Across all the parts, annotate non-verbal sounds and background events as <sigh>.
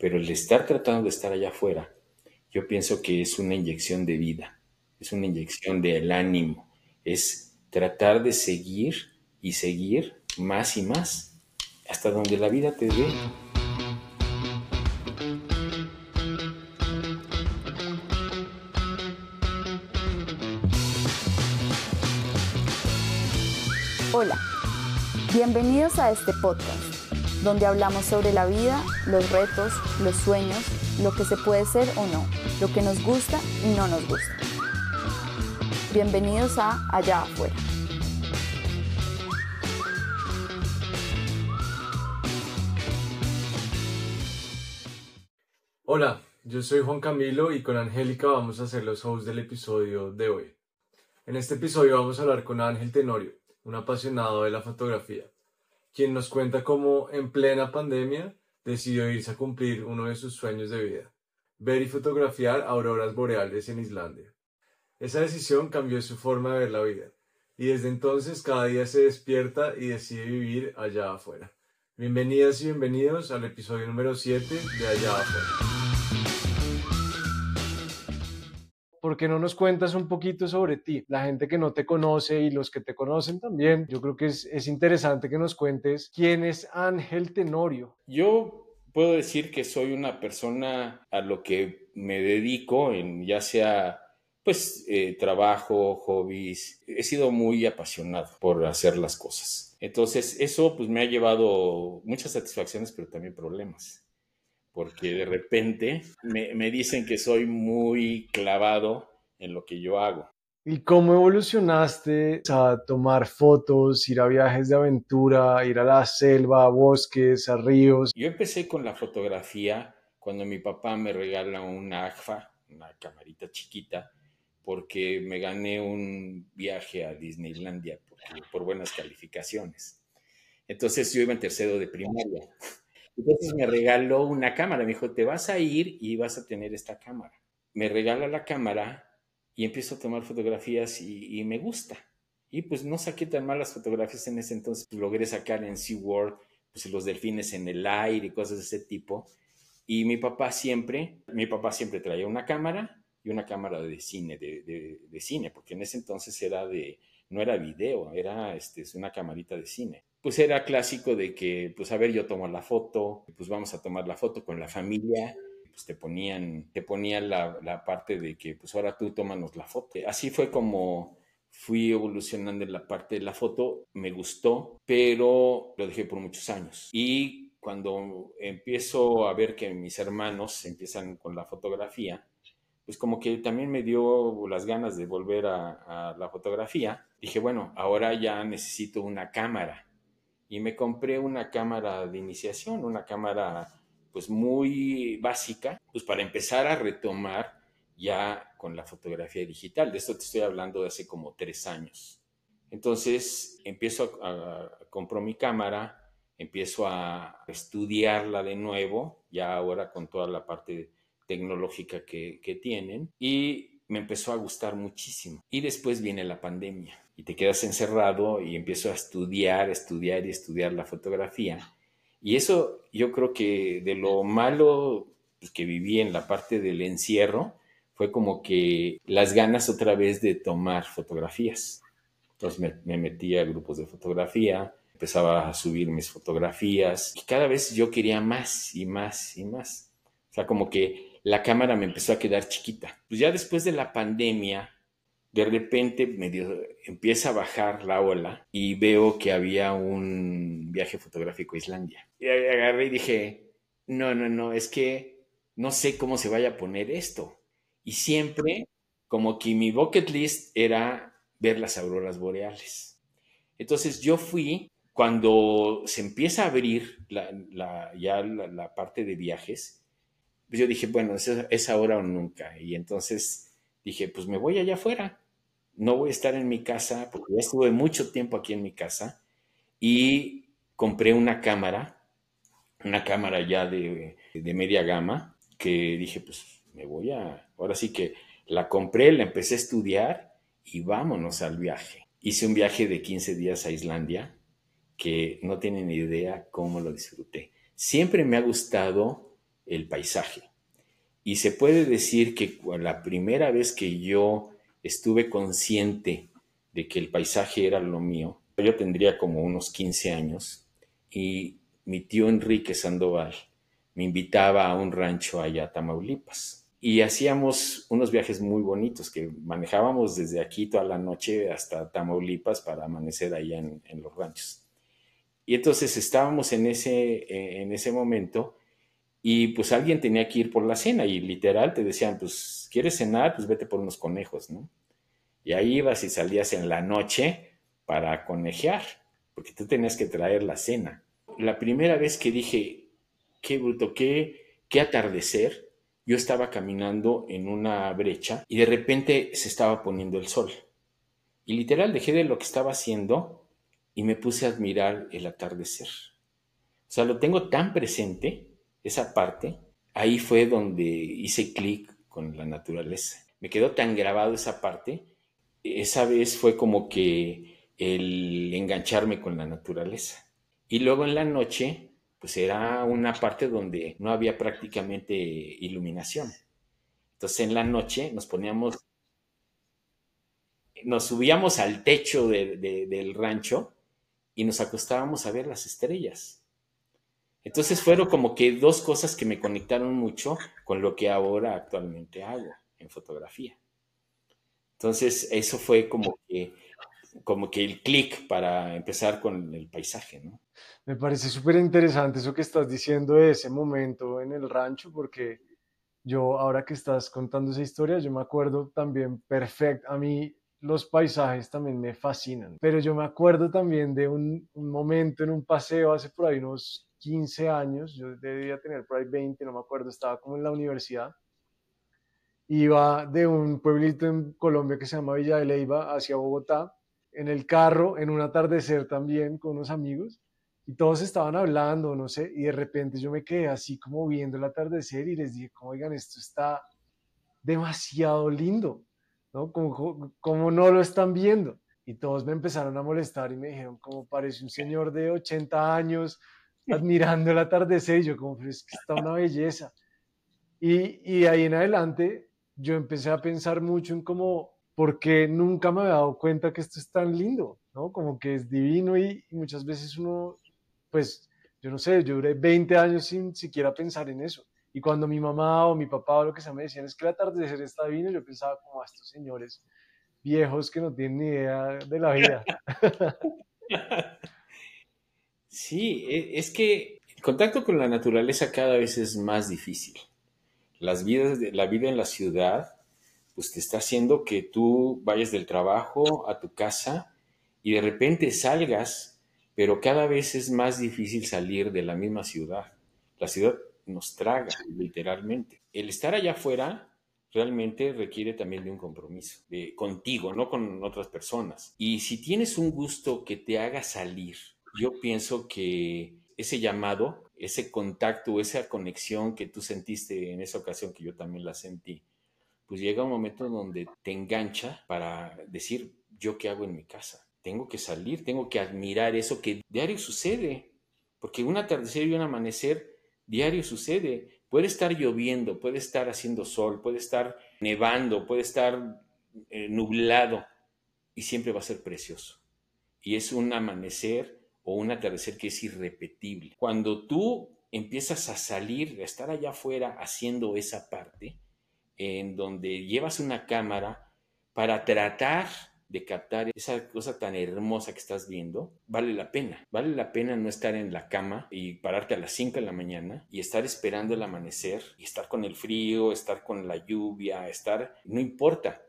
Pero el estar tratando de estar allá afuera, yo pienso que es una inyección de vida, es una inyección del ánimo, es tratar de seguir y seguir más y más hasta donde la vida te dé. Hola, bienvenidos a este podcast, donde hablamos sobre la vida, los retos, los sueños, lo que se puede ser o no, lo que nos gusta y no nos gusta. Bienvenidos a Allá afuera. Hola, yo soy Juan Camilo y con Angélica vamos a ser los hosts del episodio de hoy. En este episodio vamos a hablar con Ángel Tenorio, un apasionado de la fotografía, quien nos cuenta cómo en plena pandemia decidió irse a cumplir uno de sus sueños de vida, ver y fotografiar auroras boreales en Islandia. Esa decisión cambió su forma de ver la vida, y desde entonces cada día se despierta y decide vivir allá afuera. Bienvenidas y bienvenidos al episodio número 7 de Allá afuera. ¿Por qué no nos cuentas un poquito sobre ti? La gente que no te conoce y los que te conocen también, yo creo que es, es interesante que nos cuentes quién es Ángel Tenorio. Yo puedo decir que soy una persona a lo que me dedico, en ya sea pues eh, trabajo, hobbies, he sido muy apasionado por hacer las cosas. Entonces eso pues me ha llevado muchas satisfacciones, pero también problemas porque de repente me, dicen que soy muy clavado en lo que yo hago. ¿Y cómo evolucionaste a tomar fotos, ir a viajes de aventura, ir a la selva, a bosques, a ríos? Yo empecé con la fotografía cuando mi papá me regala una AGFA, una camarita chiquita, porque me gané un viaje a Disneylandia por, por buenas calificaciones. Entonces yo iba en tercero de primaria. Entonces me regaló una cámara, me dijo, te vas a ir y vas a tener esta cámara. Me regala la cámara y empiezo a tomar fotografías y, me gusta. Y pues no saqué tan malas fotografías en ese entonces, logré sacar en SeaWorld pues los delfines en el aire y cosas de ese tipo. Y mi papá siempre, mi papá siempre traía una cámara y una cámara de cine, de, de cine, porque en ese entonces era de, no era video, era este, una camarita de cine pues era clásico de que, pues a ver, yo tomo la foto, pues vamos a tomar la foto con la familia, pues te ponían, te ponían la, parte de que, pues ahora tú tómanos la foto. Así fue como fui evolucionando en la parte de la foto, me gustó, pero lo dejé por muchos años. Y cuando empiezo a ver que mis hermanos empiezan con la fotografía, pues como que también me dio las ganas de volver a la fotografía. Dije, bueno, ahora ya necesito una cámara y me compré una cámara de iniciación, una cámara pues muy básica, pues para empezar a retomar ya con la fotografía digital. De esto te estoy hablando de hace como tres años. Entonces empiezo a, compro mi cámara, empiezo a estudiarla de nuevo, ya ahora con toda la parte tecnológica que, que tienen, y me empezó a gustar muchísimo. Y después viene la pandemia y te quedas encerrado y empiezo a estudiar, estudiar y estudiar la fotografía. Y eso yo creo que de lo malo pues, que viví en la parte del encierro fue como que las ganas otra vez de tomar fotografías. Entonces me, me metí a grupos de fotografía, empezaba a subir mis fotografías y cada vez yo quería más y más y más. O sea, como que la cámara me empezó a quedar chiquita. Pues ya después de la pandemia, de repente medio empieza a bajar la ola y veo que había un viaje fotográfico a Islandia. Y agarré y dije, no, no, no, es que no sé cómo se vaya a poner esto. Y siempre como que mi bucket list era ver las auroras boreales. Entonces yo fui, cuando se empieza a abrir la, ya la, parte de viajes, pues yo dije, bueno, es, es ahora o nunca. Y entonces dije, pues me voy allá afuera, no voy a estar en mi casa, porque ya estuve mucho tiempo aquí en mi casa, y compré una cámara, una cámara ya de, media gama, que dije, pues me voy a, ahora sí que la compré, la empecé a estudiar y vámonos al viaje. Hice un viaje de 15 días a Islandia, que no tienen idea cómo lo disfruté. Siempre me ha gustado el paisaje. Y se puede decir que la primera vez que yo estuve consciente de que el paisaje era lo mío, yo tendría como unos 15 años y mi tío Enrique Sandoval me invitaba a un rancho allá a Tamaulipas. Y hacíamos unos viajes muy bonitos que manejábamos desde aquí toda la noche hasta Tamaulipas para amanecer allá en, en los ranchos. Y entonces estábamos en ese, en ese momento y pues alguien tenía que ir por la cena y literal te decían, pues, ¿quieres cenar? Pues vete por unos conejos, ¿no? Y ahí ibas y salías en la noche para conejear, porque tú tenías que traer la cena. La primera vez que dije, qué bruto, qué, qué atardecer, yo estaba caminando en una brecha y de repente se estaba poniendo el sol. Y literal dejé de lo que estaba haciendo y me puse a admirar el atardecer. O sea, lo tengo tan presente esa parte, ahí fue donde hice clic con la naturaleza. Me quedó tan grabado esa parte, esa vez fue como que el engancharme con la naturaleza. Y luego en la noche, pues era una parte donde no había prácticamente iluminación. Entonces en la noche nos poníamos, nos subíamos al techo del rancho y nos acostábamos a ver las estrellas. Entonces fueron como que dos cosas que me conectaron mucho con lo que ahora actualmente hago en fotografía. Entonces eso fue como que, como que el clic para empezar con el paisaje, ¿no? Me parece súper interesante eso que estás diciendo de ese momento en el rancho, porque yo ahora que estás contando esa historia, yo me acuerdo también perfecto, a mí los paisajes también me fascinan, pero yo me acuerdo también de un, momento en un paseo hace por ahí unos 15 años, yo debía tener por ahí 20, no me acuerdo, estaba como en la universidad. Iba de un pueblito en Colombia que se llama Villa de Leyva hacia Bogotá, en el carro, en un atardecer también con unos amigos, y todos estaban hablando, no sé, y de repente yo me quedé así como viendo el atardecer y les dije, oigan, esto está demasiado lindo, ¿no? Como, como no lo están viendo. Y todos me empezaron a molestar y me dijeron, como parece un señor de 80 años, admirando el atardecer y yo como, es que está una belleza. Y, y ahí en adelante yo empecé a pensar mucho en cómo, ¿por qué nunca me había dado cuenta que esto es tan lindo? ¿no? Como que es divino y, muchas veces uno, pues, yo no sé, yo duré 20 años sin siquiera pensar en eso. Y cuando mi mamá o mi papá o lo que sea me decían es que el atardecer está divino, yo pensaba como a estos señores viejos que no tienen ni idea de la vida. <laughs> Sí, e, es que el contacto con la naturaleza cada vez es más difícil. Las vidas la vida en la ciudad, pues te está haciendo que tú vayas del trabajo a tu casa y de repente salgas, pero cada vez es más difícil salir de la misma ciudad. La ciudad nos traga, literalmente. El estar allá afuera realmente requiere también de un compromiso, de contigo, no con otras personas. Y si tienes un gusto que te haga salir, yo pienso que ese llamado, ese contacto, esa conexión que tú sentiste en esa ocasión, que yo también la sentí, pues llega un momento donde te engancha para decir, yo qué hago en mi casa. Tengo que salir, tengo que admirar eso que diario sucede, porque un atardecer y un amanecer diario sucede. Puede estar lloviendo, puede estar haciendo sol, puede estar nevando, puede estar eh, nublado y siempre va a ser precioso. Y es un amanecer o un atardecer que es irrepetible. Cuando tú empiezas a salir, a estar allá afuera haciendo esa parte, en donde llevas una cámara para tratar de captar esa cosa tan hermosa que estás viendo, vale la pena. Vale la pena no estar en la cama y pararte a las 5 de la mañana y estar esperando el amanecer y estar con el frío, estar con la lluvia, estar, no importa,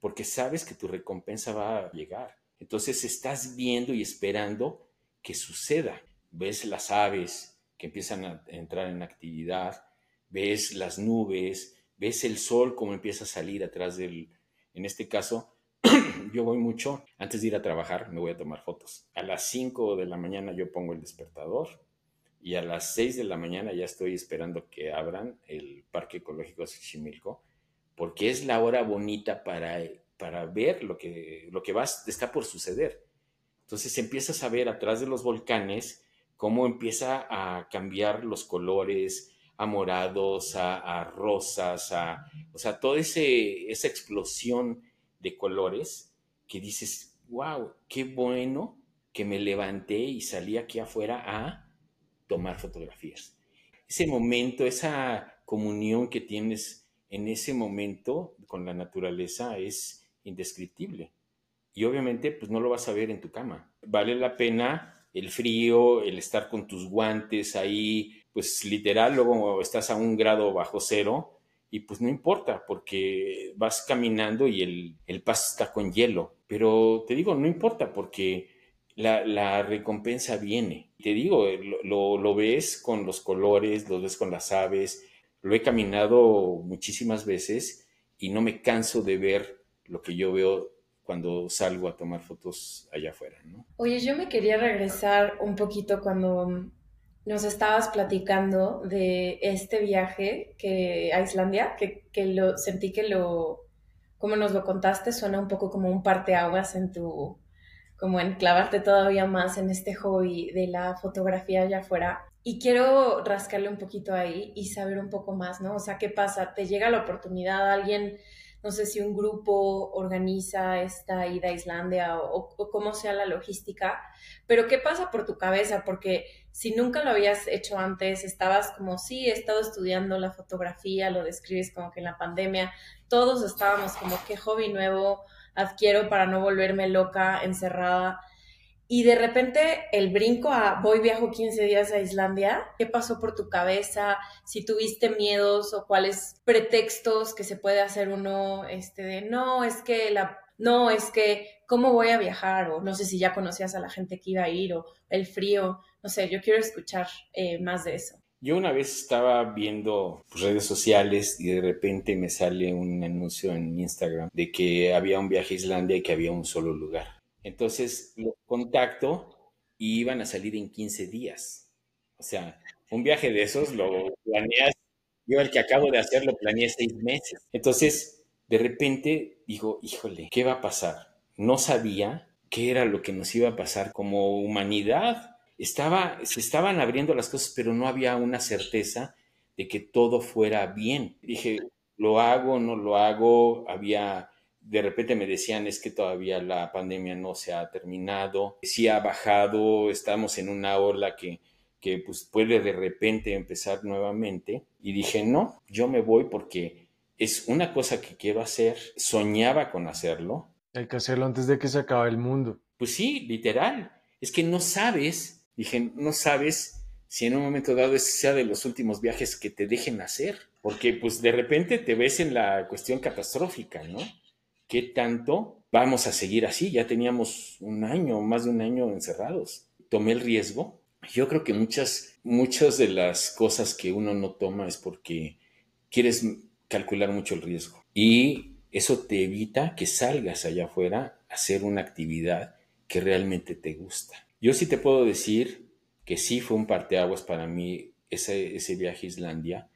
porque sabes que tu recompensa va a llegar. Entonces estás viendo y esperando que suceda. Ves las aves que empiezan a entrar en actividad, ves las nubes, ves el sol como empieza a salir atrás del... En este caso, <coughs> yo voy mucho, antes de ir a trabajar, me voy a tomar fotos. A las 5 de la mañana yo pongo el despertador y a las 6 de la mañana ya estoy esperando que abran el Parque Ecológico de Xochimilco, porque es la hora bonita para, para ver lo que, lo que va, está por suceder. Entonces empiezas a ver atrás de los volcanes cómo empieza a cambiar los colores, a morados, a, rosas, a, o sea, toda esa explosión de colores que dices, wow, qué bueno que me levanté y salí aquí afuera a tomar fotografías. Ese momento, esa comunión que tienes en ese momento con la naturaleza es indescriptible. Y obviamente, pues no lo vas a ver en tu cama. Vale la pena el frío, el estar con tus guantes ahí, pues literal, luego estás a un grado bajo cero y pues no importa porque vas caminando y el, el paso está con hielo. Pero te digo, no importa porque la, recompensa viene. Te digo, lo, lo, ves con los colores, lo ves con las aves. Lo he caminado muchísimas veces y no me canso de ver lo que yo veo cuando salgo a tomar fotos allá afuera, ¿no? Oye, yo me quería regresar un poquito cuando nos estabas platicando de este viaje que, a Islandia, que, que, lo sentí que lo, como nos lo contaste, suena un poco como un parteaguas en tu, como en clavarte todavía más en este hobby de la fotografía allá afuera. Y quiero rascarle un poquito ahí y saber un poco más, ¿no? O sea, ¿qué pasa? ¿Te llega la oportunidad? ¿Alguien no sé si un grupo organiza esta ida a Islandia o, cómo sea la logística, pero ¿qué pasa por tu cabeza? Porque si nunca lo habías hecho antes, estabas como, sí, he estado estudiando la fotografía, lo describes como que en la pandemia, todos estábamos como, ¿qué hobby nuevo adquiero para no volverme loca, encerrada? Y de repente el brinco a voy viajo 15 días a Islandia, ¿qué pasó por tu cabeza? Si tuviste miedos o cuáles pretextos que se puede hacer uno este de no, es que la no, es que cómo voy a viajar o no sé si ya conocías a la gente que iba a ir o el frío, no sé, yo quiero escuchar eh, más de eso. Yo una vez estaba viendo pues, redes sociales y de repente me sale un anuncio en Instagram de que había un viaje a Islandia y que había un solo lugar. Entonces los contacto y iban a salir en 15 días. O sea, un viaje de esos lo planeas, yo el que acabo de hacer lo planeé seis meses. Entonces, de repente digo, híjole, ¿qué va a pasar? No sabía qué era lo que nos iba a pasar como humanidad. Estaba, se estaban abriendo las cosas, pero no había una certeza de que todo fuera bien. Dije, lo hago, no lo hago, había de repente me decían es que todavía la pandemia no se ha terminado, sí ha bajado, estamos en una ola que, que pues puede de repente empezar nuevamente. Y dije, no, yo me voy porque es una cosa que quiero hacer, soñaba con hacerlo. Hay que hacerlo antes de que se acabe el mundo. Pues sí, literal. Es que no sabes, dije, no sabes si en un momento dado ese sea de los últimos viajes que te dejen hacer, porque pues de repente te ves en la cuestión catastrófica, ¿no? ¿qué tanto vamos a seguir así? Ya teníamos un año, más de un año encerrados. Tomé el riesgo. Yo creo que muchas, muchas de las cosas que uno no toma es porque quieres calcular mucho el riesgo. Y eso te evita que salgas allá afuera a hacer una actividad que realmente te gusta. Yo sí te puedo decir que sí fue un parteaguas para mí ese, ese viaje a Islandia,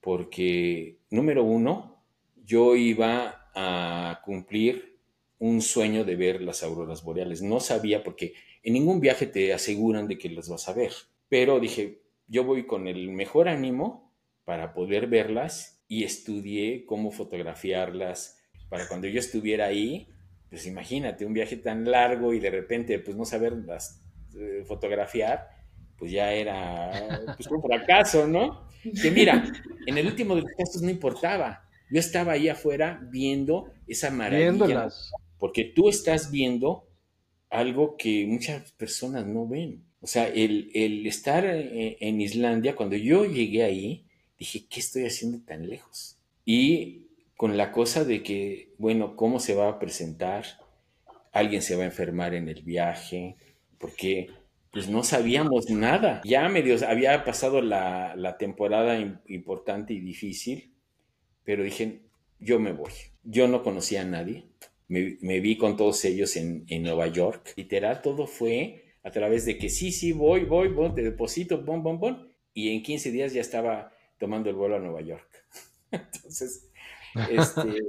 porque número uno, yo iba a cumplir un sueño de ver las auroras boreales. No sabía porque en ningún viaje te aseguran de que las vas a ver, pero dije, yo voy con el mejor ánimo para poder verlas y estudié cómo fotografiarlas para cuando yo estuviera ahí, pues imagínate un viaje tan largo y de repente pues no saberlas eh, fotografiar, pues ya era pues, un fracaso, ¿no? Que mira, en el último de los casos no importaba, yo estaba ahí afuera viendo esa maravilla. Porque tú estás viendo algo que muchas personas no ven. O sea, el, estar en, Islandia, cuando yo llegué ahí, dije, ¿qué estoy haciendo tan lejos? Y con la cosa de que, bueno, ¿cómo se va a presentar? Alguien se va a enfermar en el viaje, porque pues no sabíamos nada. Ya medio había pasado la, la temporada importante y difícil, pero dije, yo me voy. Yo no conocía a nadie. Me, vi con todos ellos en, Nueva York. Literal, todo fue a través de que sí, sí, voy, voy, voy, te deposito, bom, bom, bom. Y en 15 días ya estaba tomando el vuelo a Nueva York. <laughs> Entonces, este,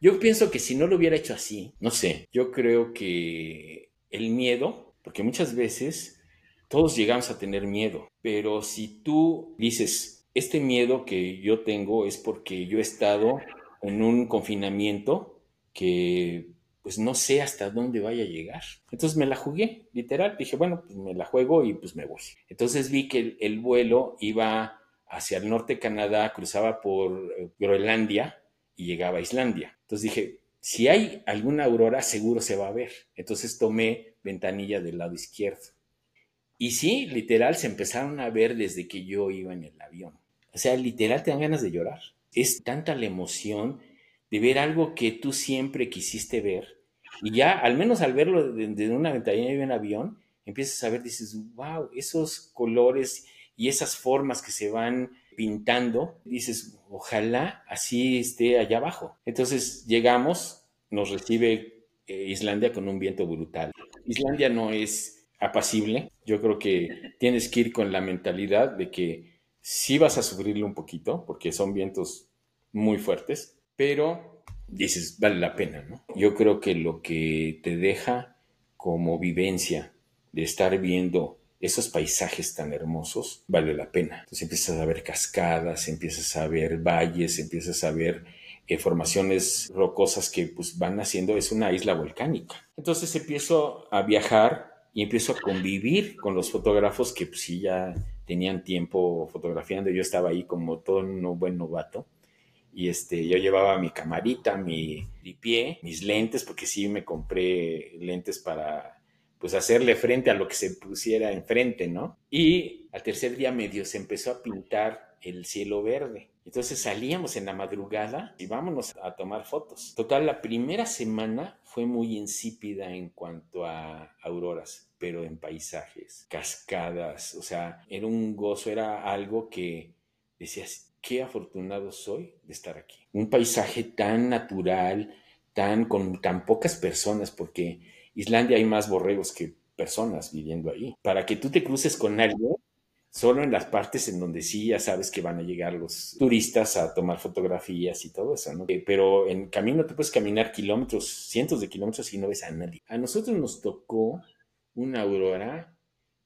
yo pienso que si no lo hubiera hecho así, no sé, yo creo que el miedo, porque muchas veces todos llegamos a tener miedo, pero si tú dices, Este miedo que yo tengo es porque yo he estado en un confinamiento que pues no sé hasta dónde vaya a llegar. Entonces me la jugué, literal. Dije, bueno, pues me la juego y pues me voy. Entonces vi que el, vuelo iba hacia el norte de Canadá, cruzaba por eh, Groenlandia y llegaba a Islandia. Entonces dije, si hay alguna aurora, seguro se va a ver. Entonces tomé ventanilla del lado izquierdo. Y sí, literal, se empezaron a ver desde que yo iba en el avión. O sea, literal, te dan ganas de llorar. Es tanta la emoción de ver algo que tú siempre quisiste ver. Y ya, al menos al verlo desde una ventanilla de un avión, empiezas a ver, dices, wow, esos colores y esas formas que se van pintando, dices, ojalá así esté allá abajo. Entonces llegamos, nos recibe eh, Islandia con un viento brutal. Islandia no es apacible, yo creo que tienes que ir con la mentalidad de que sí vas a sufrirlo un poquito, porque son vientos muy fuertes, pero dices, vale la pena, ¿no? Yo creo que lo que te deja como vivencia de estar viendo esos paisajes tan hermosos, vale la pena. Entonces empiezas a ver cascadas, empiezas a ver valles, empiezas a ver eh, formaciones rocosas que pues van haciendo, es una isla volcánica. Entonces empiezo a viajar y empiezo a convivir con los fotógrafos que pues sí ya tenían tiempo fotografiando, yo estaba ahí como todo un buen novato y este, yo llevaba mi camarita, mi pie, mis lentes, porque sí me compré lentes para pues hacerle frente a lo que se pusiera enfrente, ¿no? Y al tercer día medio se empezó a pintar el cielo verde. Entonces salíamos en la madrugada y vámonos a tomar fotos. Total, la primera semana fue muy insípida en cuanto a auroras, pero en paisajes, cascadas, o sea, era un gozo, era algo que decías, qué afortunado soy de estar aquí. Un paisaje tan natural, tan con tan pocas personas, porque Islandia hay más borregos que personas viviendo ahí. Para que tú te cruces con alguien, solo en las partes en donde sí ya sabes que van a llegar los turistas a tomar fotografías y todo eso, ¿no? Eh, pero en camino te puedes caminar kilómetros, cientos de kilómetros y no ves a nadie. A nosotros nos tocó una aurora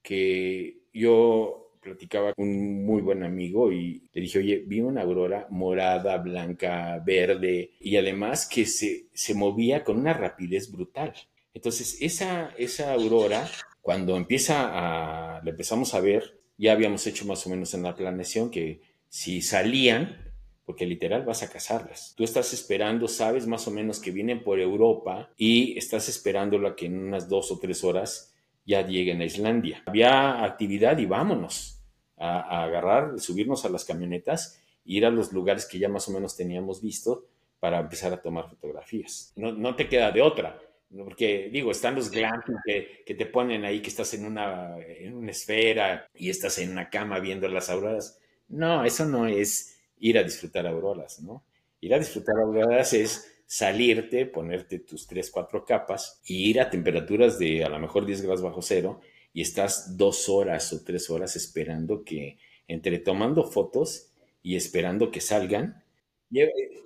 que yo platicaba con un muy buen amigo y le dije, oye, vi una aurora morada, blanca, verde y además que se, se movía con una rapidez brutal. Entonces, esa, esa aurora, cuando empieza a, la empezamos a ver, ya habíamos hecho más o menos en la planeación que si salían, porque literal vas a cazarlas. Tú estás esperando, sabes más o menos que vienen por Europa y estás esperándola que en unas dos o tres horas ya lleguen a Islandia. Había actividad y vámonos a, agarrar, subirnos a las camionetas ir a los lugares que ya más o menos teníamos visto para empezar a tomar fotografías. No, no te queda de otra, porque digo, están los glamping que, que, te ponen ahí que estás en una, en una esfera y estás en una cama viendo las auroras. No, eso no es ir a disfrutar auroras, ¿no? Ir a disfrutar auroras es salirte, ponerte tus tres, cuatro capas y ir a temperaturas de a lo mejor 10 grados bajo cero y estás dos horas o tres horas esperando que, entre tomando fotos y esperando que salgan,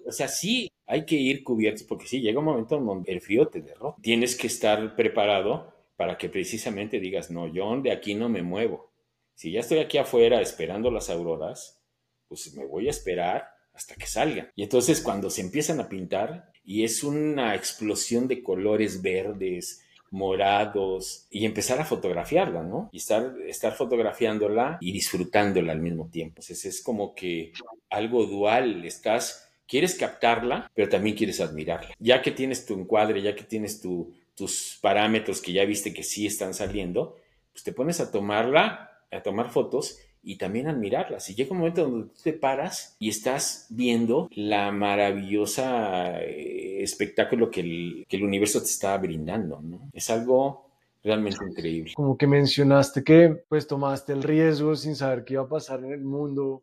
o sea, sí hay que ir cubiertos porque sí, llega un momento en donde el frío te derrota. Tienes que estar preparado para que precisamente digas, no, yo de aquí no me muevo. Si ya estoy aquí afuera esperando las auroras, pues me voy a esperar hasta que salgan. Y entonces cuando se empiezan a pintar, y es una explosión de colores verdes, morados, y empezar a fotografiarla, ¿no? Y estar, estar fotografiándola y disfrutándola al mismo tiempo. Entonces es como que algo dual, estás, quieres captarla, pero también quieres admirarla. Ya que tienes tu encuadre, ya que tienes tus parámetros que ya viste que sí están saliendo, pues te pones a tomarla, a tomar fotos y también admirarlas. Y llega un momento donde tú te paras y estás viendo la maravillosa eh, espectáculo que el, universo te está brindando. Es algo realmente increíble. Como que mencionaste que pues tomaste el riesgo sin saber qué iba a pasar en el mundo,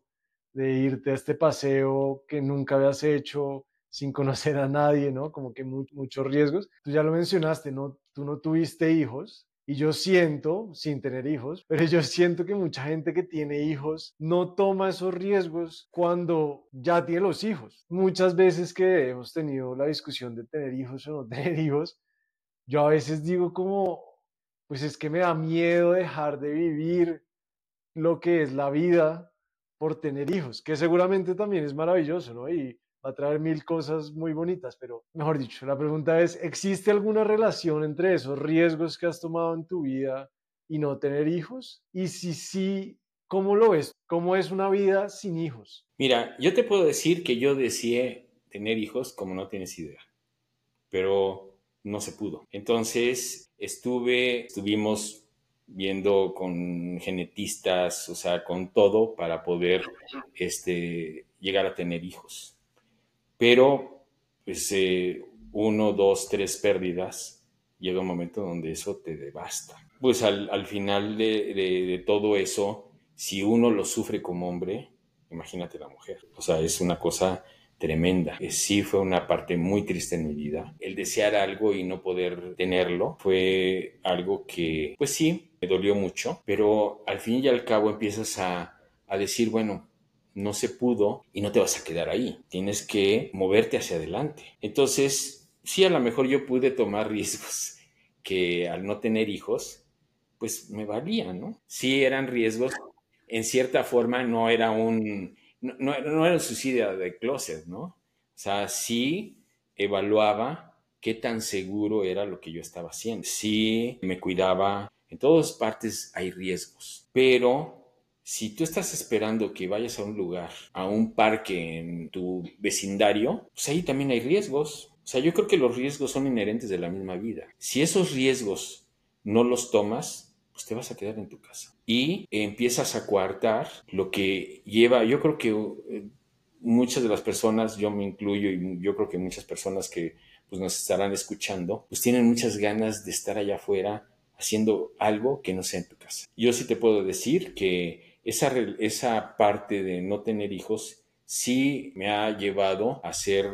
de irte a este paseo que nunca habías hecho sin conocer a nadie, ¿no? Como que muchos riesgos. Tú ya lo mencionaste, ¿no? Tú no tuviste hijos, y yo siento, sin tener hijos, <laughs> pero yo siento que mucha gente que tiene hijos no toma esos riesgos cuando ya tiene los hijos. Muchas veces que hemos tenido la discusión de tener hijos o no <laughs> tener hijos, yo a veces digo como, pues es que me da miedo dejar de vivir lo que es la vida por tener hijos, que seguramente también es maravilloso, ¿no? Y va a traer mil cosas muy bonitas, pero mejor dicho, la pregunta es, ¿existe alguna relación entre esos riesgos que has tomado en tu vida y no tener hijos? Y si sí, ¿cómo lo ves? ¿Cómo es una vida sin hijos? Mira, yo te puedo decir que yo deseé tener hijos como no tienes idea, pero no se pudo. Entonces estuve, estuvimos viendo con genetistas, o sea, con todo para poder este, llegar a tener hijos. Pero, pues, eh, uno, dos, tres pérdidas, llega un momento donde eso te devasta. Pues al, final de, de todo eso, si uno lo sufre como hombre, imagínate la mujer. O sea, es una cosa tremenda. Eh, sí fue una parte muy triste en mi vida. El desear algo y no poder tenerlo fue algo que, pues sí, me dolió mucho, pero al fin y al cabo empiezas a, a decir, bueno, no se pudo y no te vas a quedar ahí. Tienes que moverte hacia adelante. Entonces, sí, a lo mejor yo pude tomar <laughs> riesgos que al no tener hijos, pues me valía, ¿no? Sí eran riesgos. En cierta forma no era un no, era un suicidio de closet, ¿no? O sea, sí evaluaba qué tan seguro era lo que yo estaba haciendo. Sí me cuidaba. En todas partes hay riesgos, pero si tú estás esperando que vayas a un lugar, a un parque en tu vecindario, pues ahí también hay riesgos. O sea, yo creo que los riesgos son inherentes de la misma vida. Si esos riesgos no los tomas, pues te vas a quedar en tu casa. Y empiezas a coartar lo que lleva, yo creo que eh, muchas de las personas, yo me incluyo y yo creo que muchas personas que pues, nos estarán escuchando, pues tienen muchas ganas de estar allá afuera haciendo algo que no sea en tu casa. Yo sí te puedo decir que esa, esa parte de no tener hijos sí me ha llevado a hacer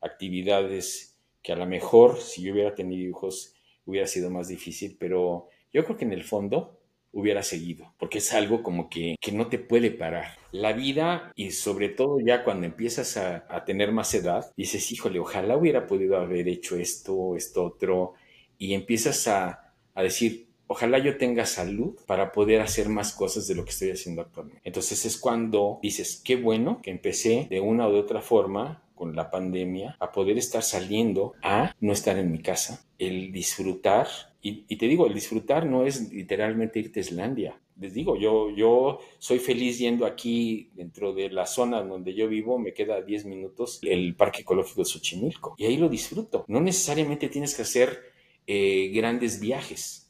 actividades que a lo mejor si yo hubiera tenido hijos hubiera sido más difícil, pero yo creo que en el fondo hubiera seguido, porque es algo como que, no te puede parar. La vida y sobre todo ya cuando empiezas a, tener más edad, dices, híjole, ojalá hubiera podido haber hecho esto, esto otro, y empiezas a, a decir, ojalá yo tenga salud para poder hacer más cosas de lo que estoy haciendo actualmente. Entonces es cuando dices, qué bueno que empecé de una u otra forma con la pandemia a poder estar saliendo a no estar en mi casa, el disfrutar y, te digo, el disfrutar no es literalmente irte a Islandia. Les digo, yo, yo soy feliz yendo aquí dentro de la zona donde yo vivo, me queda 10 minutos el Parque Ecológico de Xochimilco. Y ahí lo disfruto. No necesariamente tienes que hacer eh, grandes viajes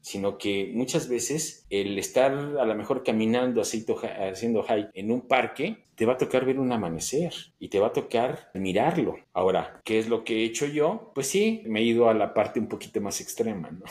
sino que muchas veces el estar a lo mejor caminando haciendo hike en un parque, te va a tocar ver un amanecer y te va a tocar mirarlo. Ahora, ¿qué es lo que he hecho yo? Pues sí, me he ido a la parte un poquito más extrema, ¿no?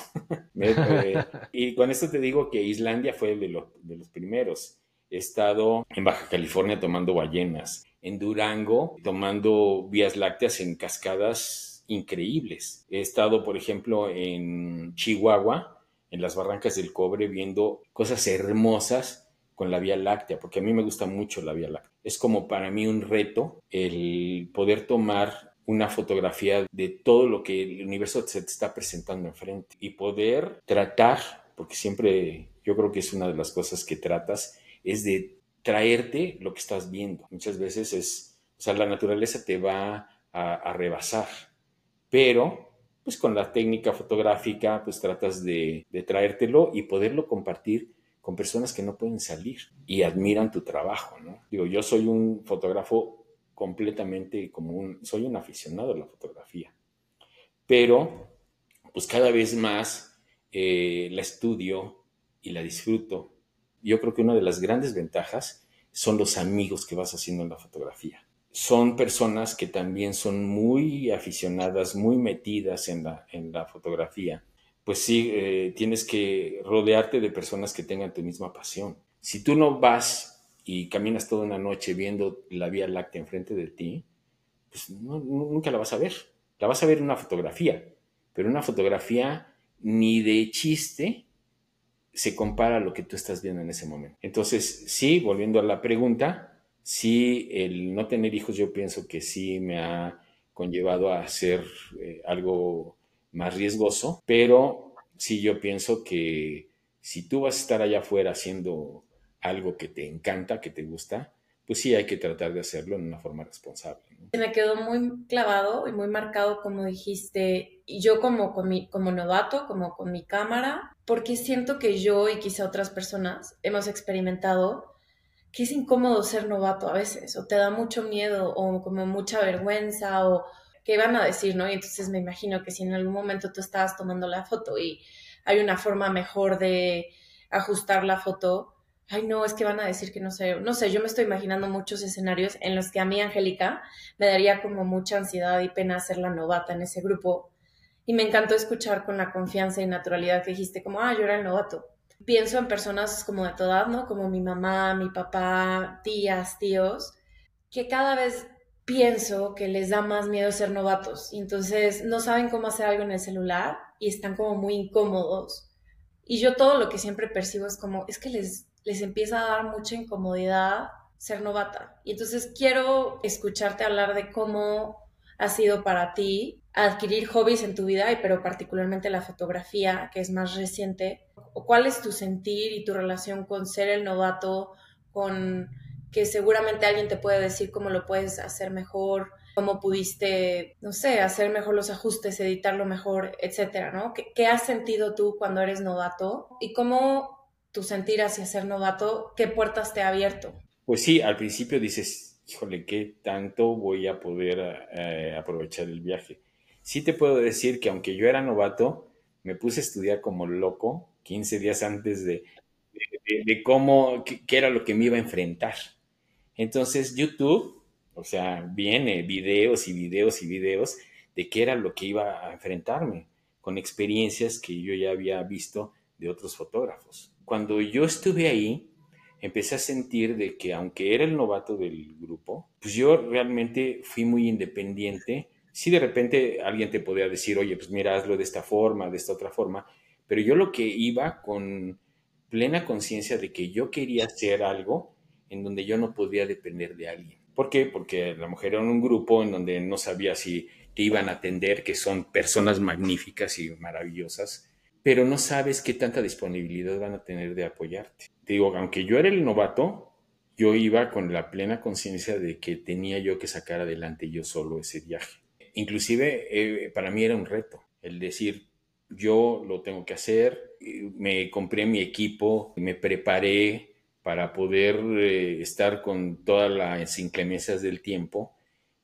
<laughs> Y con esto te digo que Islandia fue de, de los primeros. He estado en Baja California tomando ballenas, en Durango tomando vías lácteas en cascadas increíbles. He estado, por ejemplo, en Chihuahua en las barrancas del cobre viendo cosas hermosas con la Vía Láctea, porque a mí me gusta mucho la Vía Láctea. Es como para mí un reto el poder tomar una fotografía de todo lo que el universo se te está presentando enfrente y poder tratar, porque siempre yo creo que es una de las cosas que tratas, es de traerte lo que estás viendo. Muchas veces es, o sea, la naturaleza te va a, a rebasar, pero pues con la técnica fotográfica, pues tratas de, traértelo y poderlo compartir con personas que no pueden salir y admiran tu trabajo, ¿no? Digo, yo soy un fotógrafo completamente como un, soy un aficionado a la fotografía, pero pues cada vez más eh, la estudio y la disfruto. Yo creo que una de las grandes ventajas son los amigos que vas haciendo en la fotografía son personas que también son muy aficionadas, muy metidas en la, en la fotografía. Pues sí, eh, tienes que rodearte de personas que tengan tu misma pasión. Si tú no vas y caminas toda una noche viendo la Vía Láctea enfrente de ti, pues nunca la vas a ver. La vas a ver en una fotografía, pero una fotografía ni de chiste se compara a lo que tú estás viendo en ese momento. Entonces, sí, volviendo a la pregunta, sí, el no tener hijos yo pienso que sí me ha conllevado a hacer eh, algo más riesgoso, pero sí yo pienso que si tú vas a estar allá afuera haciendo algo que te encanta, que te gusta, pues sí hay que tratar de hacerlo en una forma responsable. Se Me quedó muy clavado y muy marcado, como dijiste, y yo como, como novato, como con mi cámara, porque siento que yo y quizá otras personas hemos experimentado que es incómodo ser novato a veces, o te da mucho miedo, o como mucha vergüenza, o qué van a decir, ¿no? Y entonces me imagino que si en algún momento tú estabas tomando la foto y hay una forma mejor de ajustar la foto, ay no, es que van a decir que no sé, no sé, yo me estoy imaginando muchos escenarios en los que a mí, Angélica, me daría como mucha ansiedad y pena ser la novata en ese grupo. Y me encantó escuchar con la confianza y naturalidad que dijiste, como, ah, yo era el novato. Pienso en personas como de toda edad, ¿no? Como mi mamá, mi papá, tías, tíos, que cada vez pienso que les da más miedo ser novatos. Entonces no saben cómo hacer algo en el celular y están como muy incómodos. Y yo todo lo que siempre percibo es como, es que les les empieza a dar mucha incomodidad ser novata. Y entonces quiero escucharte hablar de cómo ha sido para ti adquirir hobbies en tu vida, y pero particularmente la fotografía, que es más reciente, cuál es tu sentir y tu relación con ser el novato, con que seguramente alguien te puede decir cómo lo puedes hacer mejor, cómo pudiste, no sé, hacer mejor los ajustes, editarlo mejor, etcétera, ¿no? ¿Qué, qué has sentido tú cuando eres novato? Y cómo tu sentir hacia ser novato, ¿qué puertas te ha abierto? Pues sí, al principio dices, híjole, ¿qué tanto voy a poder eh, aprovechar el viaje? Sí te puedo decir que aunque yo era novato, me puse a estudiar como loco 15 días antes de, de, cómo, qué, era lo que me iba a enfrentar. Entonces YouTube, o sea, viene videos y videos y videos de qué era lo que iba a enfrentarme, con experiencias que yo ya había visto de otros fotógrafos cuando yo estuve ahí, empecé a sentir de que aunque era el novato del grupo, pues yo realmente fui muy independiente. Si de repente alguien te podía decir, oye, pues mira, hazlo de esta forma, de esta otra forma, pero yo lo que iba con plena conciencia de que yo quería hacer algo en donde yo no podía depender de alguien. ¿Por qué? Porque la mujer era un grupo en donde no sabía si te iban a atender, que son personas magníficas y maravillosas, pero no sabes qué tanta disponibilidad van a tener de apoyarte. Te digo, aunque yo era el novato, yo iba con la plena conciencia de que tenía yo que sacar adelante yo solo ese viaje. Inclusive eh, para mí era un reto el decir, yo lo tengo que hacer, me compré mi equipo, me preparé para poder eh, estar con todas las inclemencias del tiempo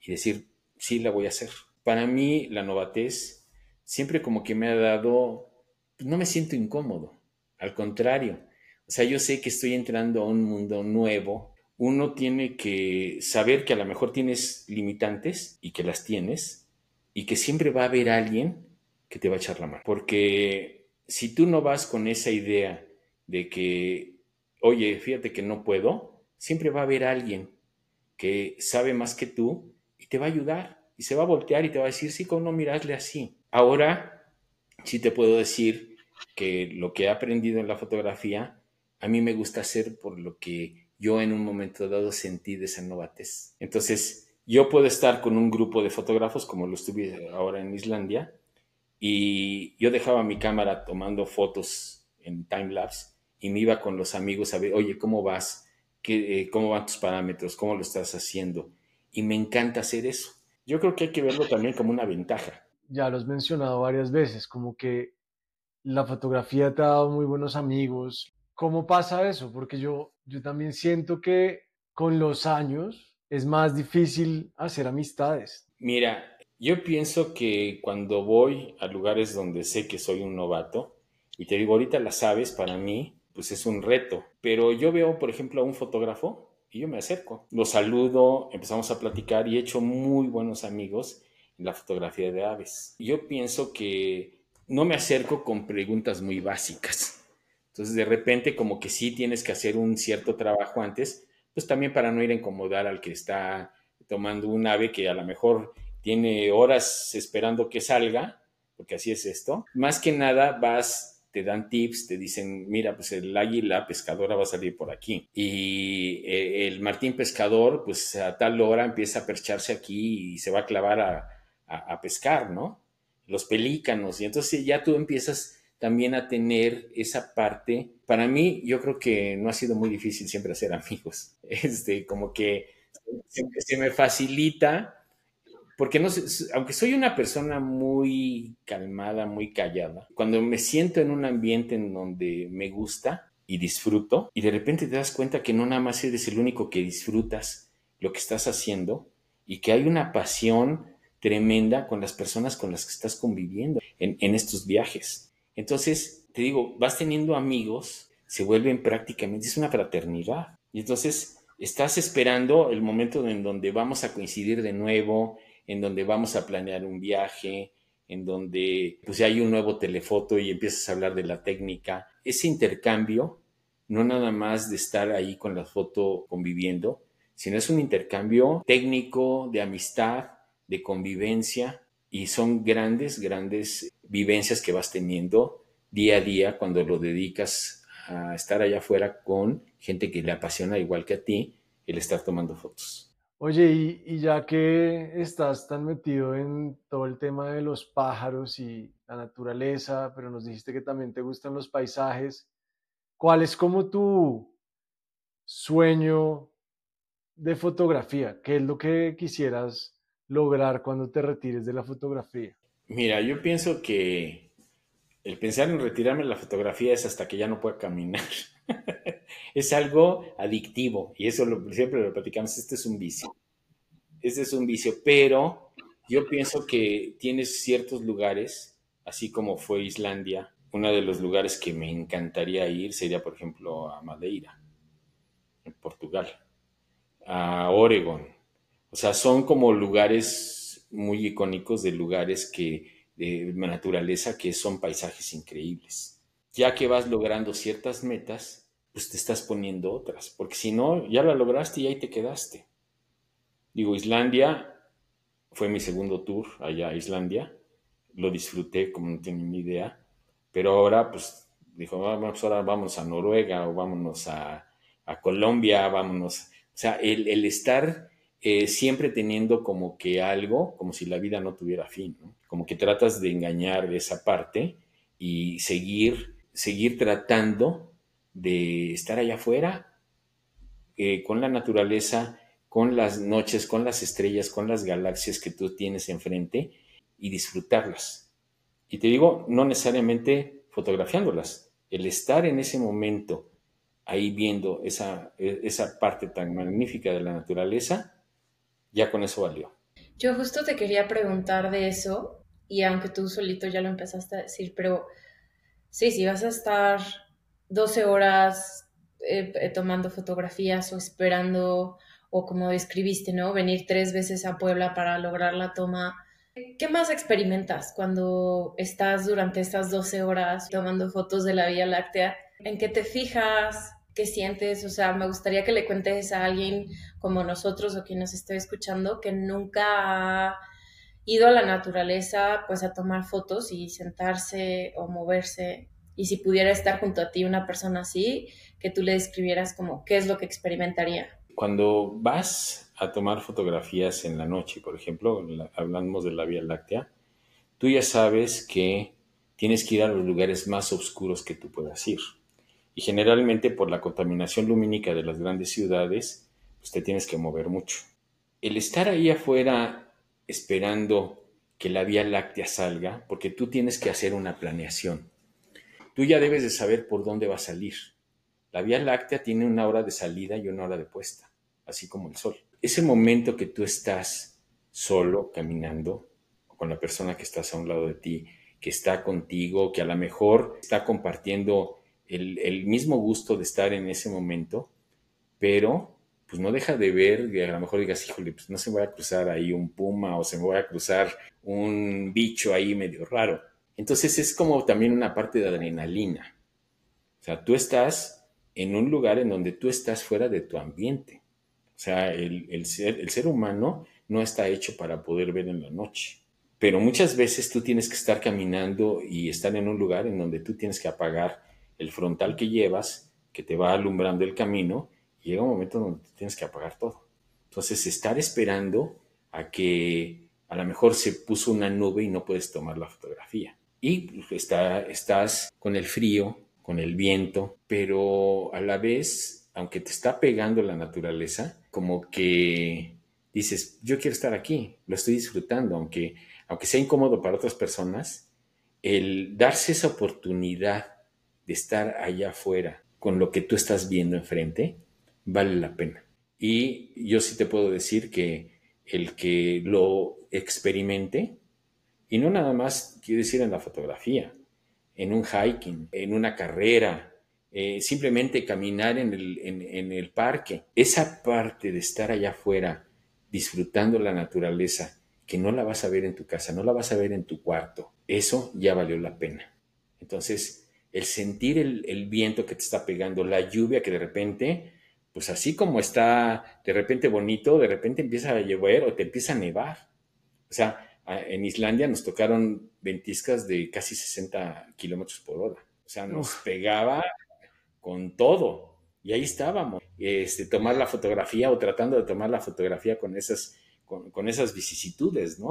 y decir, sí, la voy a hacer. Para mí la novatez siempre como que me ha dado no me siento incómodo, al contrario. O sea, yo sé que estoy entrando a un mundo nuevo. Uno tiene que saber que a lo mejor tienes limitantes y que las tienes y que siempre va a haber alguien que te va a echar la mano. Porque si tú no vas con esa idea de que, oye, fíjate que no puedo, siempre va a haber alguien que sabe más que tú y te va a ayudar y se va a voltear y te va a decir, sí, cómo no mirasle así. Ahora sí te puedo decir que lo que he aprendido en la fotografía, a mí me gusta hacer por lo que yo en un momento dado sentí de esa novatez. Entonces, yo puedo estar con un grupo de fotógrafos, como lo estuve ahora en Islandia, y yo dejaba mi cámara tomando fotos en timelapse y me iba con los amigos a ver, oye, ¿cómo vas? ¿Qué, eh, ¿Cómo van tus parámetros? ¿Cómo lo estás haciendo? Y me encanta hacer eso. Yo creo que hay que verlo también como una ventaja ya lo has mencionado varias veces, como que la fotografía te ha dado muy buenos amigos. ¿Cómo pasa eso? Porque yo, yo también siento que con los años es más difícil hacer amistades. Mira, yo pienso que cuando voy a lugares donde sé que soy un novato, y te digo, ahorita las sabes, para mí, pues es un reto. Pero yo veo, por ejemplo, a un fotógrafo y yo me acerco, lo saludo, empezamos a platicar y he hecho muy buenos amigos la fotografía de aves. Yo pienso que no me acerco con preguntas muy básicas. Entonces, de repente, como que sí tienes que hacer un cierto trabajo antes, pues también para no ir a incomodar al que está tomando un ave que a lo mejor tiene horas esperando que salga, porque así es esto. Más que nada vas, te dan tips, te dicen, mira, pues el águila pescadora va a salir por aquí. Y eh, el martín pescador, pues a tal hora empieza a percharse aquí y se va a clavar a, a, pescar, ¿no? Los pelícanos. Y entonces ya tú empiezas también a tener esa parte. Para mí, yo creo que no ha sido muy difícil siempre hacer amigos. <laughs> Este, como que se, me facilita, porque no sé, aunque soy una persona muy calmada, muy callada, cuando me siento en un ambiente en donde me gusta y disfruto, y de repente te das cuenta que no nada más eres el único que disfrutas lo que estás haciendo y que hay una pasión tremenda con las personas con las que estás conviviendo en, estos viajes. Entonces, te digo, vas teniendo amigos, se vuelven prácticamente, es una fraternidad. Y entonces estás esperando el momento en donde vamos a coincidir de nuevo, en donde vamos a planear un viaje, en donde pues hay un nuevo telefoto y empiezas a hablar de la técnica. Ese intercambio, no nada más de estar ahí con la foto conviviendo, sino es un intercambio técnico, de amistad, de convivencia, y son grandes, grandes vivencias que vas teniendo día a día cuando lo dedicas a estar allá afuera con gente que le apasiona igual que a ti el estar tomando fotos. Oye, y, ya que estás tan metido en todo el tema de los pájaros y la naturaleza, pero nos dijiste que también te gustan los paisajes, ¿cuál es como tu sueño de fotografía? ¿Qué es lo que quisieras lograr cuando te retires de la fotografía? Mira, yo pienso que el pensar en retirarme de la fotografía es hasta que ya no pueda caminar. <laughs> es algo adictivo y eso lo, siempre lo platicamos, este es un vicio. Este es un vicio, pero yo pienso que tienes ciertos lugares, así como fue Islandia, uno de los lugares que me encantaría ir sería, por ejemplo, a Madeira, en Portugal, a Oregon. O sea, son como lugares muy icónicos de lugares que de naturaleza que son paisajes increíbles. Ya que vas logrando ciertas metas, pues te estás poniendo otras, porque si no, ya la lograste y ahí te quedaste. Digo, Islandia fue mi segundo tour allá a Islandia, lo disfruté como no tienen ni idea, pero ahora pues dijo, vamos, pues, ahora vamos a Noruega o vámonos a, a Colombia, vámonos. O sea, el, el estar eh, siempre teniendo como que algo, como si la vida no tuviera fin, como que tratas de engañar esa parte y seguir, seguir tratando de estar allá afuera eh, con la naturaleza, con las noches, con las estrellas, con las galaxias que tú tienes enfrente y disfrutarlas. Y te digo, no necesariamente fotografiándolas, el estar en ese momento ahí viendo esa, esa parte tan magnífica de la naturaleza, ya con eso valió. Yo justo te quería preguntar de eso, y aunque tú solito ya lo empezaste a decir, pero sí, si vas a estar 12 horas eh, eh, tomando fotografías o esperando, o como describiste, ¿no? Venir tres veces a Puebla para lograr la toma. ¿Qué más experimentas cuando estás durante estas 12 horas tomando fotos de la Vía Láctea? ¿En qué te fijas? Qué sientes, o sea, me gustaría que le cuentes a alguien como nosotros o quien nos esté escuchando que nunca ha ido a la naturaleza pues a tomar fotos y sentarse o moverse. Y si pudiera estar junto a ti una persona así, que tú le describieras como qué es lo que experimentaría. Cuando vas a tomar fotografías en la noche, por ejemplo, hablamos de la Vía Láctea, tú ya sabes que tienes que ir a los lugares más oscuros que tú puedas ir y generalmente por la contaminación lumínica de las grandes ciudades, pues te tienes que mover mucho. El estar ahí afuera esperando que la Vía Láctea salga, porque tú tienes que hacer una planeación. Tú ya debes de saber por dónde va a salir. La Vía Láctea tiene una hora de salida y una hora de puesta, así como el Sol. Ese momento que tú estás solo caminando, con la persona que estás a un lado de ti, que está contigo, que a lo mejor está compartiendo el, mismo gusto de estar en ese momento, pero pues no deja de ver, a lo mejor digas, híjole, pues no se me va a cruzar ahí un puma o se me va a cruzar un bicho ahí medio raro. Entonces es como también una parte de adrenalina. O sea, tú estás en un lugar en donde tú estás fuera de tu ambiente. O sea, el ser humano no está hecho para poder ver en la noche. Pero muchas veces tú tienes que estar caminando y estar en un lugar en donde tú tienes que apagar el frontal que llevas, que te va alumbrando el camino, llega un momento donde tienes que apagar todo. Entonces, estar esperando a que a lo mejor se puso una nube y no puedes tomar la fotografía. y pues, está, estás con el frío, con el viento, pero a la vez, aunque te está pegando la naturaleza, como que dices, yo quiero estar aquí, lo estoy disfrutando, aunque, aunque sea incómodo para otras personas, el darse esa oportunidad de estar allá afuera con lo que tú estás viendo enfrente, vale la pena. Y yo sí te puedo decir que el que lo experimente, y no nada más quiero decir en la fotografía, en un hiking, en una carrera, eh, simplemente caminar en el, en el parque, esa parte de estar allá afuera disfrutando la naturaleza, que no la vas a ver en tu casa, no la vas a ver en tu cuarto, eso ya valió la pena. Entonces, el sentir el, viento que te está pegando, la lluvia que de repente, pues así como está de repente bonito, de repente empieza a llover o te empieza a nevar. O sea, en Islandia nos tocaron ventiscas de casi 60 kilómetros por hora. O sea, nos pegaba con todo. Y ahí estábamos, este, tomar la fotografía o tratando de tomar la fotografía con esas, con, esas vicisitudes, ¿no?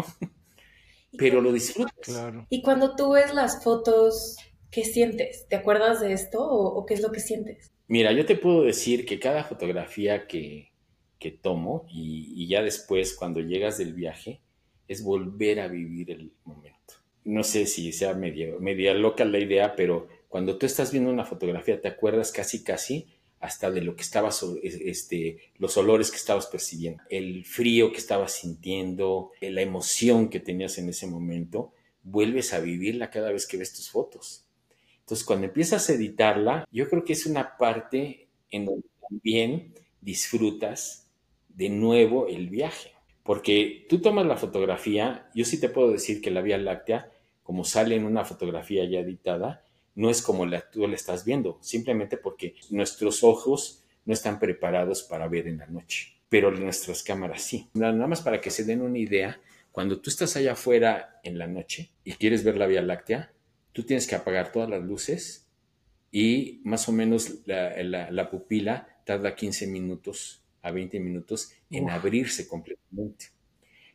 Pero lo disfrutas. Claro. Y cuando tú ves las fotos, ¿qué sientes? ¿Te acuerdas de esto o, qué es lo que sientes? Mira, yo te puedo decir que cada fotografía que, que tomo y, ya después cuando llegas del viaje es volver a vivir el momento. No sé si sea media, media loca la idea, pero cuando tú estás viendo una fotografía te acuerdas casi casi hasta de lo que estabas, este, los olores que estabas percibiendo, el frío que estabas sintiendo, la emoción que tenías en ese momento, vuelves a vivirla cada vez que ves tus fotos. Entonces, cuando empiezas a editarla, yo creo que es una parte en donde también disfrutas de nuevo el viaje. Porque tú tomas la fotografía, yo sí te puedo decir que la Vía Láctea, como sale en una fotografía ya editada, no es como la, tú la estás viendo, simplemente porque nuestros ojos no están preparados para ver en la noche, pero nuestras cámaras sí. Nada más para que se den una idea, cuando tú estás allá afuera en la noche y quieres ver la Vía Láctea, tú tienes que apagar todas las luces y más o menos la, pupila tarda 15 minutos a 20 minutos en abrirse completamente.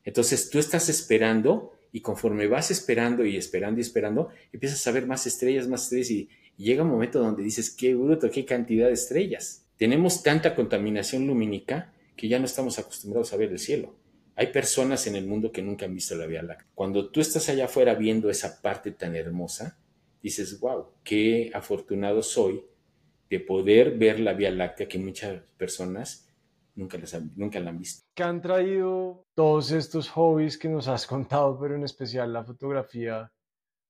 Entonces tú estás esperando y conforme vas esperando y esperando y esperando, empiezas a ver más estrellas, más estrellas y, llega un momento donde dices, qué bruto, qué cantidad de estrellas. Tenemos tanta contaminación lumínica que ya no estamos acostumbrados a ver el cielo. Hay personas en el mundo que nunca han visto la Vía Láctea. Cuando tú estás allá afuera viendo esa parte tan hermosa, dices, wow, qué afortunado soy de poder ver la Vía Láctea que muchas personas nunca, les nunca la han visto. ¿Qué han traído todos estos hobbies que nos has contado, pero en especial la fotografía,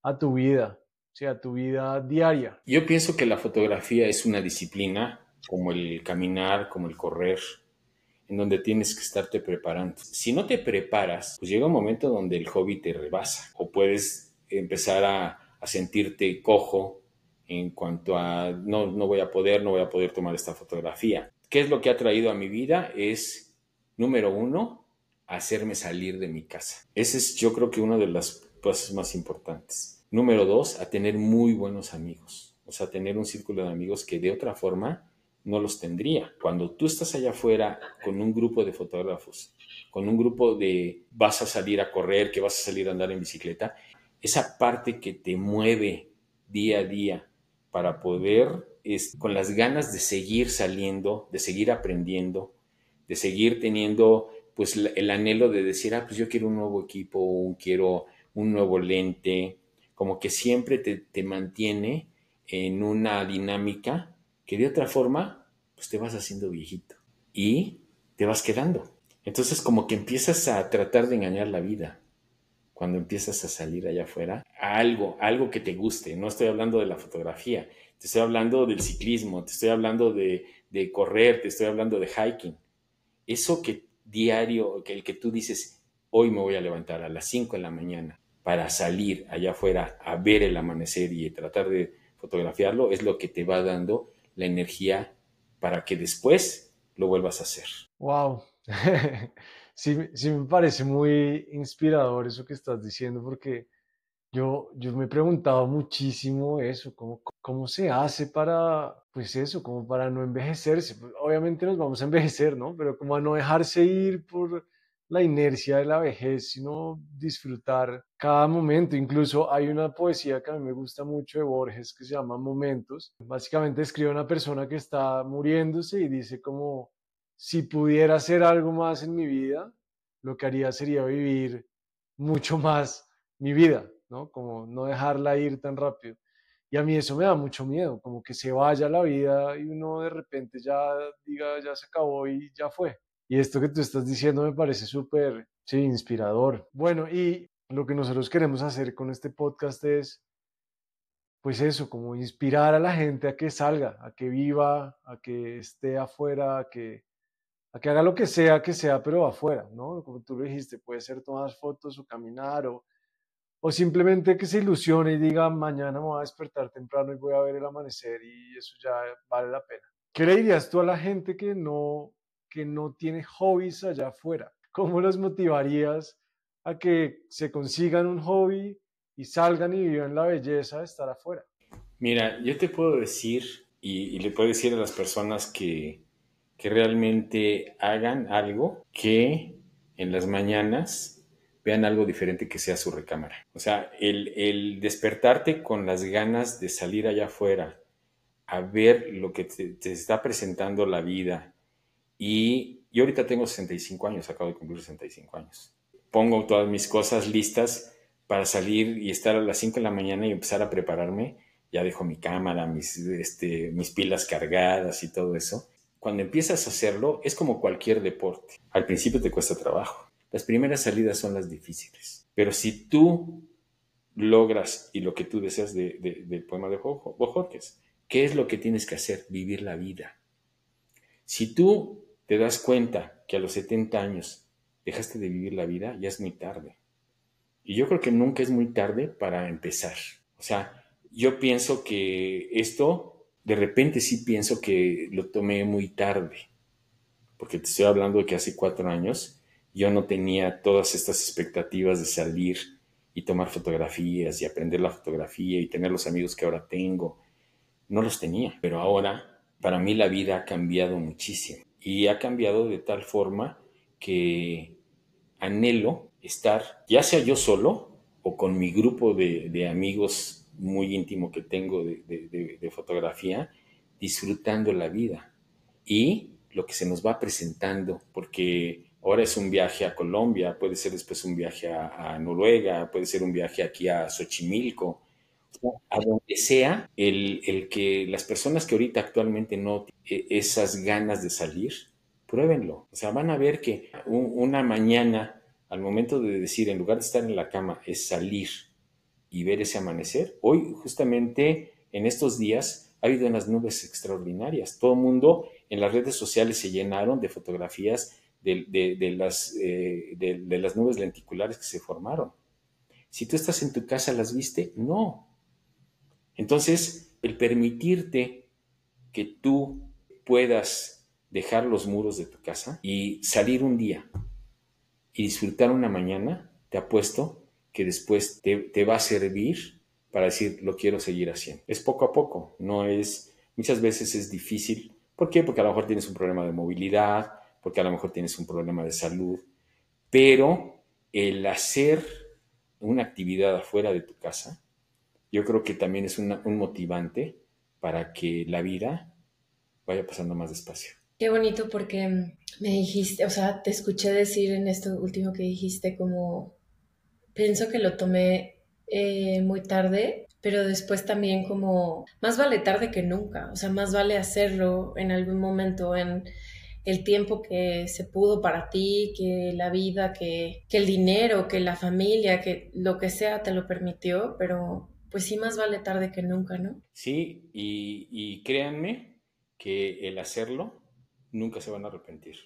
a tu vida, o sea, a tu vida diaria? Yo pienso que la fotografía es una disciplina como el caminar, como el correr, en donde tienes que estarte preparando. Si no te preparas, pues llega un momento donde el hobby te rebasa o puedes empezar a, a sentirte cojo en cuanto a no, no voy a poder, no voy a poder tomar esta fotografía. ¿Qué es lo que ha traído a mi vida? Es, número uno, hacerme salir de mi casa. Ese es yo creo que una de las cosas más importantes. Número dos, a tener muy buenos amigos. O sea, tener un círculo de amigos que de otra forma no los tendría. Cuando tú estás allá afuera con un grupo de fotógrafos, con un grupo de vas a salir a correr, que vas a salir a andar en bicicleta, esa parte que te mueve día a día para poder con las ganas de seguir saliendo, de seguir aprendiendo, de seguir teniendo pues el anhelo de decir, ah, pues yo quiero un nuevo equipo, un, quiero un nuevo lente, como que siempre te, te mantiene en una dinámica que de otra forma, pues te vas haciendo viejito y te vas quedando. Entonces como que empiezas a tratar de engañar la vida cuando empiezas a salir allá afuera, algo, algo que te guste. No estoy hablando de la fotografía, te estoy hablando del ciclismo, te estoy hablando de, correr, te estoy hablando de hiking. Eso que diario, que el que tú dices, hoy me voy a levantar a las 5 de la mañana para salir allá afuera a ver el amanecer y tratar de fotografiarlo, es lo que te va dando la energía para que después lo vuelvas a hacer. Wow. <laughs> sí, sí me parece muy inspirador eso que estás diciendo porque yo, yo me he preguntado muchísimo eso, cómo, cómo se hace para, pues eso, como para no envejecerse. Obviamente nos vamos a envejecer, ¿no? Pero como a no dejarse ir por la inercia de la vejez, sino disfrutar cada momento. Incluso hay una poesía que a mí me gusta mucho de Borges que se llama Momentos. Básicamente escribe una persona que está muriéndose y dice como, si pudiera hacer algo más en mi vida, lo que haría sería vivir mucho más mi vida, ¿no? Como no dejarla ir tan rápido. Y a mí eso me da mucho miedo, como que se vaya la vida y uno de repente ya diga, ya se acabó y ya fue. Y esto que tú estás diciendo me parece súper, sí, inspirador. Bueno, y lo que nosotros queremos hacer con este podcast es, pues eso, como inspirar a la gente a que salga, a que viva, a que esté afuera, a que, a que haga lo que sea, que sea, pero afuera, ¿no? Como tú lo dijiste, puede ser tomar fotos o caminar o, o simplemente que se ilusione y diga, mañana me voy a despertar temprano y voy a ver el amanecer y eso ya vale la pena. ¿Qué le dirías tú a la gente que no que no tiene hobbies allá afuera? ¿Cómo los motivarías a que se consigan un hobby y salgan y vivan la belleza de estar afuera? Mira, yo te puedo decir y, le puedo decir a las personas que, que realmente hagan algo que en las mañanas vean algo diferente que sea su recámara. O sea, el, el despertarte con las ganas de salir allá afuera, a ver lo que te, te, está presentando la vida, y yo ahorita tengo 65 años, acabo de cumplir 65 años. Pongo todas mis cosas listas para salir y estar a las 5 de la mañana y empezar a prepararme. Ya dejo mi cámara, mis, este, mis pilas cargadas y todo eso. Cuando empiezas a hacerlo, es como cualquier deporte. Al principio te cuesta trabajo. Las primeras salidas son las difíciles. Pero si tú logras, y lo que tú deseas de, del poema de Borges, ¿qué es lo que tienes que hacer? Vivir la vida. Si tú te das cuenta que a los 70 años dejaste de vivir la vida, ya es muy tarde. Y yo creo que nunca es muy tarde para empezar. O sea, yo pienso que esto, de repente sí pienso que lo tomé muy tarde. Porque te estoy hablando de que hace cuatro años yo no tenía todas estas expectativas de salir y tomar fotografías y aprender la fotografía y tener los amigos que ahora tengo. No los tenía, pero ahora para mí la vida ha cambiado muchísimo y ha cambiado de tal forma que anhelo estar, ya sea yo solo o con mi grupo de, amigos muy íntimo que tengo de, fotografía, disfrutando la vida y lo que se nos va presentando, porque ahora es un viaje a Colombia, puede ser después un viaje a, a Noruega, puede ser un viaje aquí a Xochimilco, a donde sea, el, que las personas que ahorita actualmente no tienen esas ganas de salir, pruébenlo. O sea, van a ver que una mañana, al momento de decir, en lugar de estar en la cama, es salir y ver ese amanecer. Hoy, justamente en estos días, ha habido unas nubes extraordinarias. Todo el mundo en las redes sociales se llenaron de fotografías de, las, eh, de las nubes lenticulares que se formaron. Si tú estás en tu casa, ¿las viste? No, entonces, el permitirte que tú puedas dejar los muros de tu casa y salir un día y disfrutar una mañana, te apuesto que después te, va a servir para decir, lo quiero seguir haciendo. Es poco a poco, no es, muchas veces es difícil. ¿Por qué? Porque a lo mejor tienes un problema de movilidad, porque a lo mejor tienes un problema de salud, pero el hacer una actividad afuera de tu casa yo creo que también es un motivante para que la vida vaya pasando más despacio. Qué bonito porque me dijiste, o sea, te escuché decir en esto último que dijiste como, pienso que lo tomé eh, muy tarde, pero después también como, más vale tarde que nunca, o sea, más vale hacerlo en algún momento, en el tiempo que se pudo para ti, que la vida, que, que el dinero, que la familia, que lo que sea te lo permitió, pero pues sí más vale tarde que nunca, ¿no? Sí, y, créanme que el hacerlo nunca se van a arrepentir.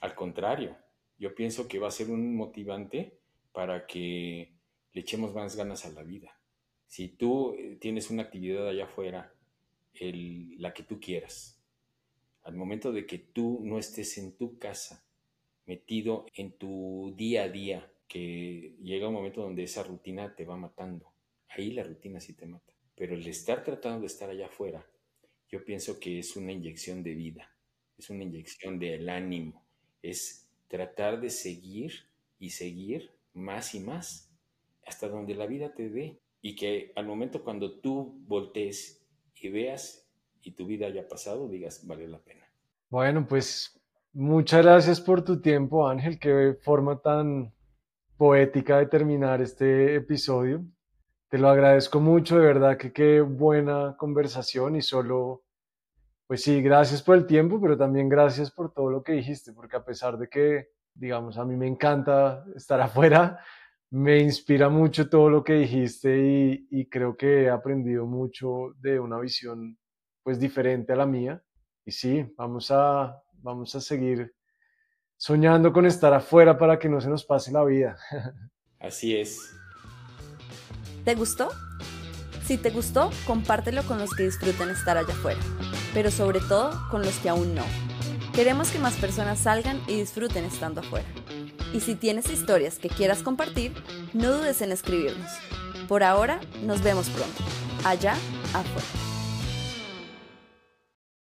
Al contrario, yo pienso que va a ser un motivante para que le echemos más ganas a la vida. Si tú eh, tienes una actividad allá afuera, la que tú quieras, al momento de que tú no estés en tu casa, metido en tu día a día, que llega un momento donde esa rutina te va matando ahí la rutina sí te mata. Pero el estar tratando de estar allá afuera, yo pienso que es una inyección de vida, es una inyección del ánimo, es tratar de seguir y seguir más y más hasta donde la vida te dé y que al momento cuando tú voltees y veas y tu vida haya pasado, digas, vale la pena. Bueno, pues muchas gracias por tu tiempo, Ángel. Qué forma tan poética de terminar este episodio. Te lo agradezco mucho, de verdad que qué buena conversación y solo, pues sí, gracias por el tiempo, pero también gracias por todo lo que dijiste, porque a pesar de que, digamos, a mí me encanta estar <laughs> afuera, me inspira mucho todo lo que dijiste y, y creo que he aprendido mucho de una visión pues diferente a la mía. Y sí, vamos a, vamos a seguir soñando con estar afuera para que no se nos pase la vida. <laughs> Así es. ¿Te gustó? Si te gustó, compártelo con los que disfruten estar allá afuera, pero sobre todo con los que aún no. Queremos que más personas salgan y disfruten estando afuera. Y si tienes historias que quieras compartir, no dudes en escribirnos. Por ahora, nos vemos pronto, allá afuera.